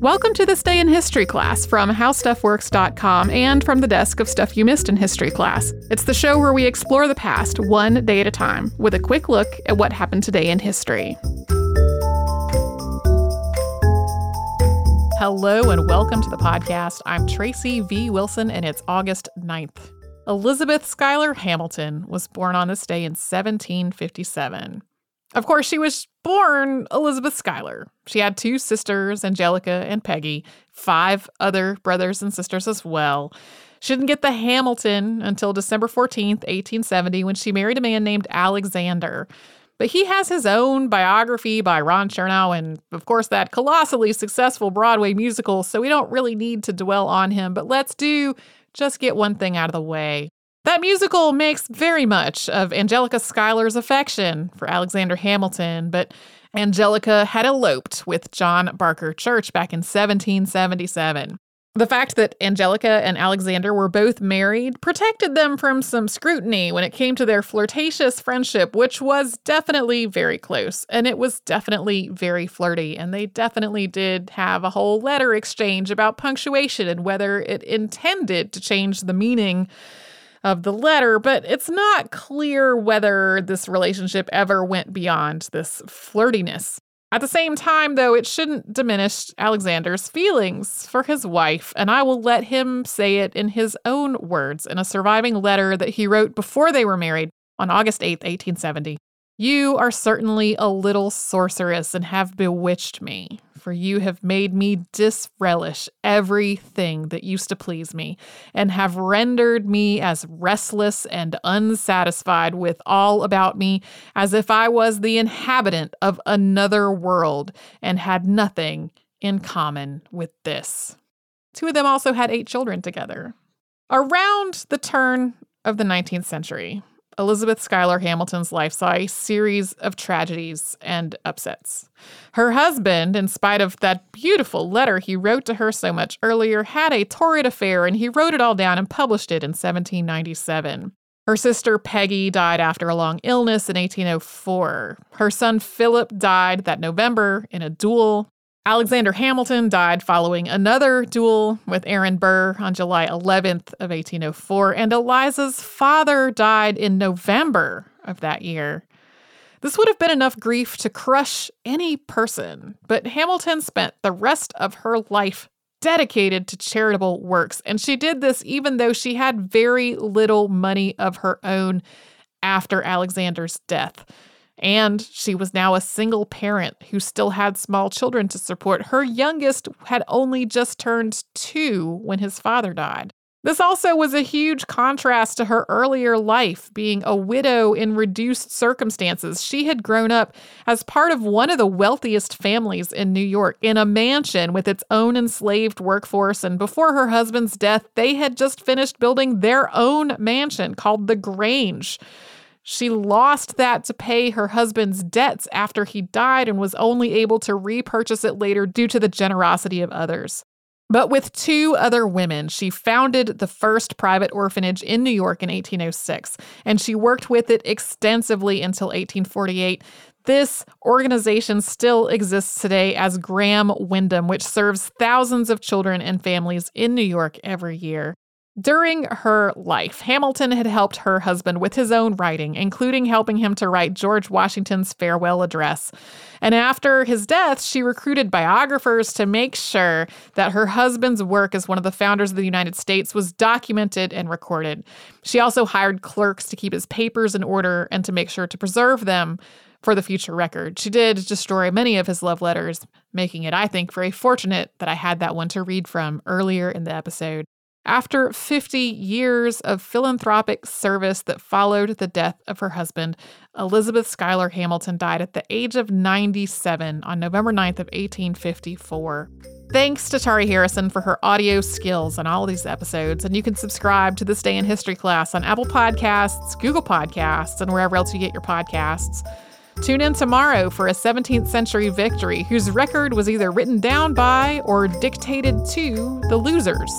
Welcome to this day in history class from howstuffworks.com and from the desk of Stuff You Missed in History class. It's the show where we explore the past one day at a time with a quick look at what happened today in history. Hello and welcome to the podcast. I'm Tracy V. Wilson and it's August 9th. Elizabeth Schuyler Hamilton was born on this day in 1757. Of course, she was born Elizabeth Schuyler. She had two sisters, Angelica and Peggy, five other brothers and sisters as well. She didn't get the Hamilton until December 14th, 1870, when she married a man named Alexander. But he has his own biography by Ron Chernow and, of course, that colossally successful Broadway musical, so we don't really need to dwell on him. But let's do just get one thing out of the way. That musical makes very much of Angelica Schuyler's affection for Alexander Hamilton, but Angelica had eloped with John Barker Church back in 1777. The fact that Angelica and Alexander were both married protected them from some scrutiny when it came to their flirtatious friendship, which was definitely very close and it was definitely very flirty. And they definitely did have a whole letter exchange about punctuation and whether it intended to change the meaning of the letter, but it's not clear whether this relationship ever went beyond this flirtiness. At the same time, though, it shouldn't diminish Alexander's feelings for his wife, and I will let him say it in his own words in a surviving letter that he wrote before they were married on August 8, 1870. You are certainly a little sorceress and have bewitched me for you have made me disrelish everything that used to please me, and have rendered me as restless and unsatisfied with all about me as if I was the inhabitant of another world and had nothing in common with this. Two of them also had eight children together. Around the turn of the 19th century, Elizabeth Schuyler Hamilton's life saw a series of tragedies and upsets. Her husband, in spite of that beautiful letter he wrote to her so much earlier, had a torrid affair and he wrote it all down and published it in 1797. Her sister Peggy died after a long illness in 1804. Her son Philip died that November in a duel. Alexander Hamilton died following another duel with Aaron Burr on July 11th of 1804, and Eliza's father died in November of that year. This would have been enough grief to crush any person, but Hamilton spent the rest of her life dedicated to charitable works, and she did this even though she had very little money of her own after Alexander's death. And she was now a single parent who still had small children to support. Her youngest had only just turned two when his father died. This also was a huge contrast to her earlier life, being a widow in reduced circumstances. She had grown up as part of one of the wealthiest families in New York in a mansion with its own enslaved workforce. And before her husband's death, they had just finished building their own mansion called The Grange. She lost that to pay her husband's debts after he died and was only able to repurchase it later due to the generosity of others. But with two other women, she founded the first private orphanage in New York in 1806, and she worked with it extensively until 1848. This organization still exists today as Graham Windham, which serves thousands of children and families in New York every year. During her life, Hamilton had helped her husband with his own writing, including helping him to write George Washington's farewell address. And after his death, she recruited biographers to make sure that her husband's work as one of the founders of the United States was documented and recorded. She also hired clerks to keep his papers in order and to make sure to preserve them for the future record. She did destroy many of his love letters, making it, I think, very fortunate that I had that one to read from earlier in the episode. After 50 years of philanthropic service that followed the death of her husband, Elizabeth Schuyler Hamilton died at the age of 97 on November 9th of 1854. Thanks to Tari Harrison for her audio skills on all these episodes, and you can subscribe to This Day in History class on Apple Podcasts, Google Podcasts, and wherever else you get your podcasts. Tune in tomorrow for a 17th century victory whose record was either written down by or dictated to the losers.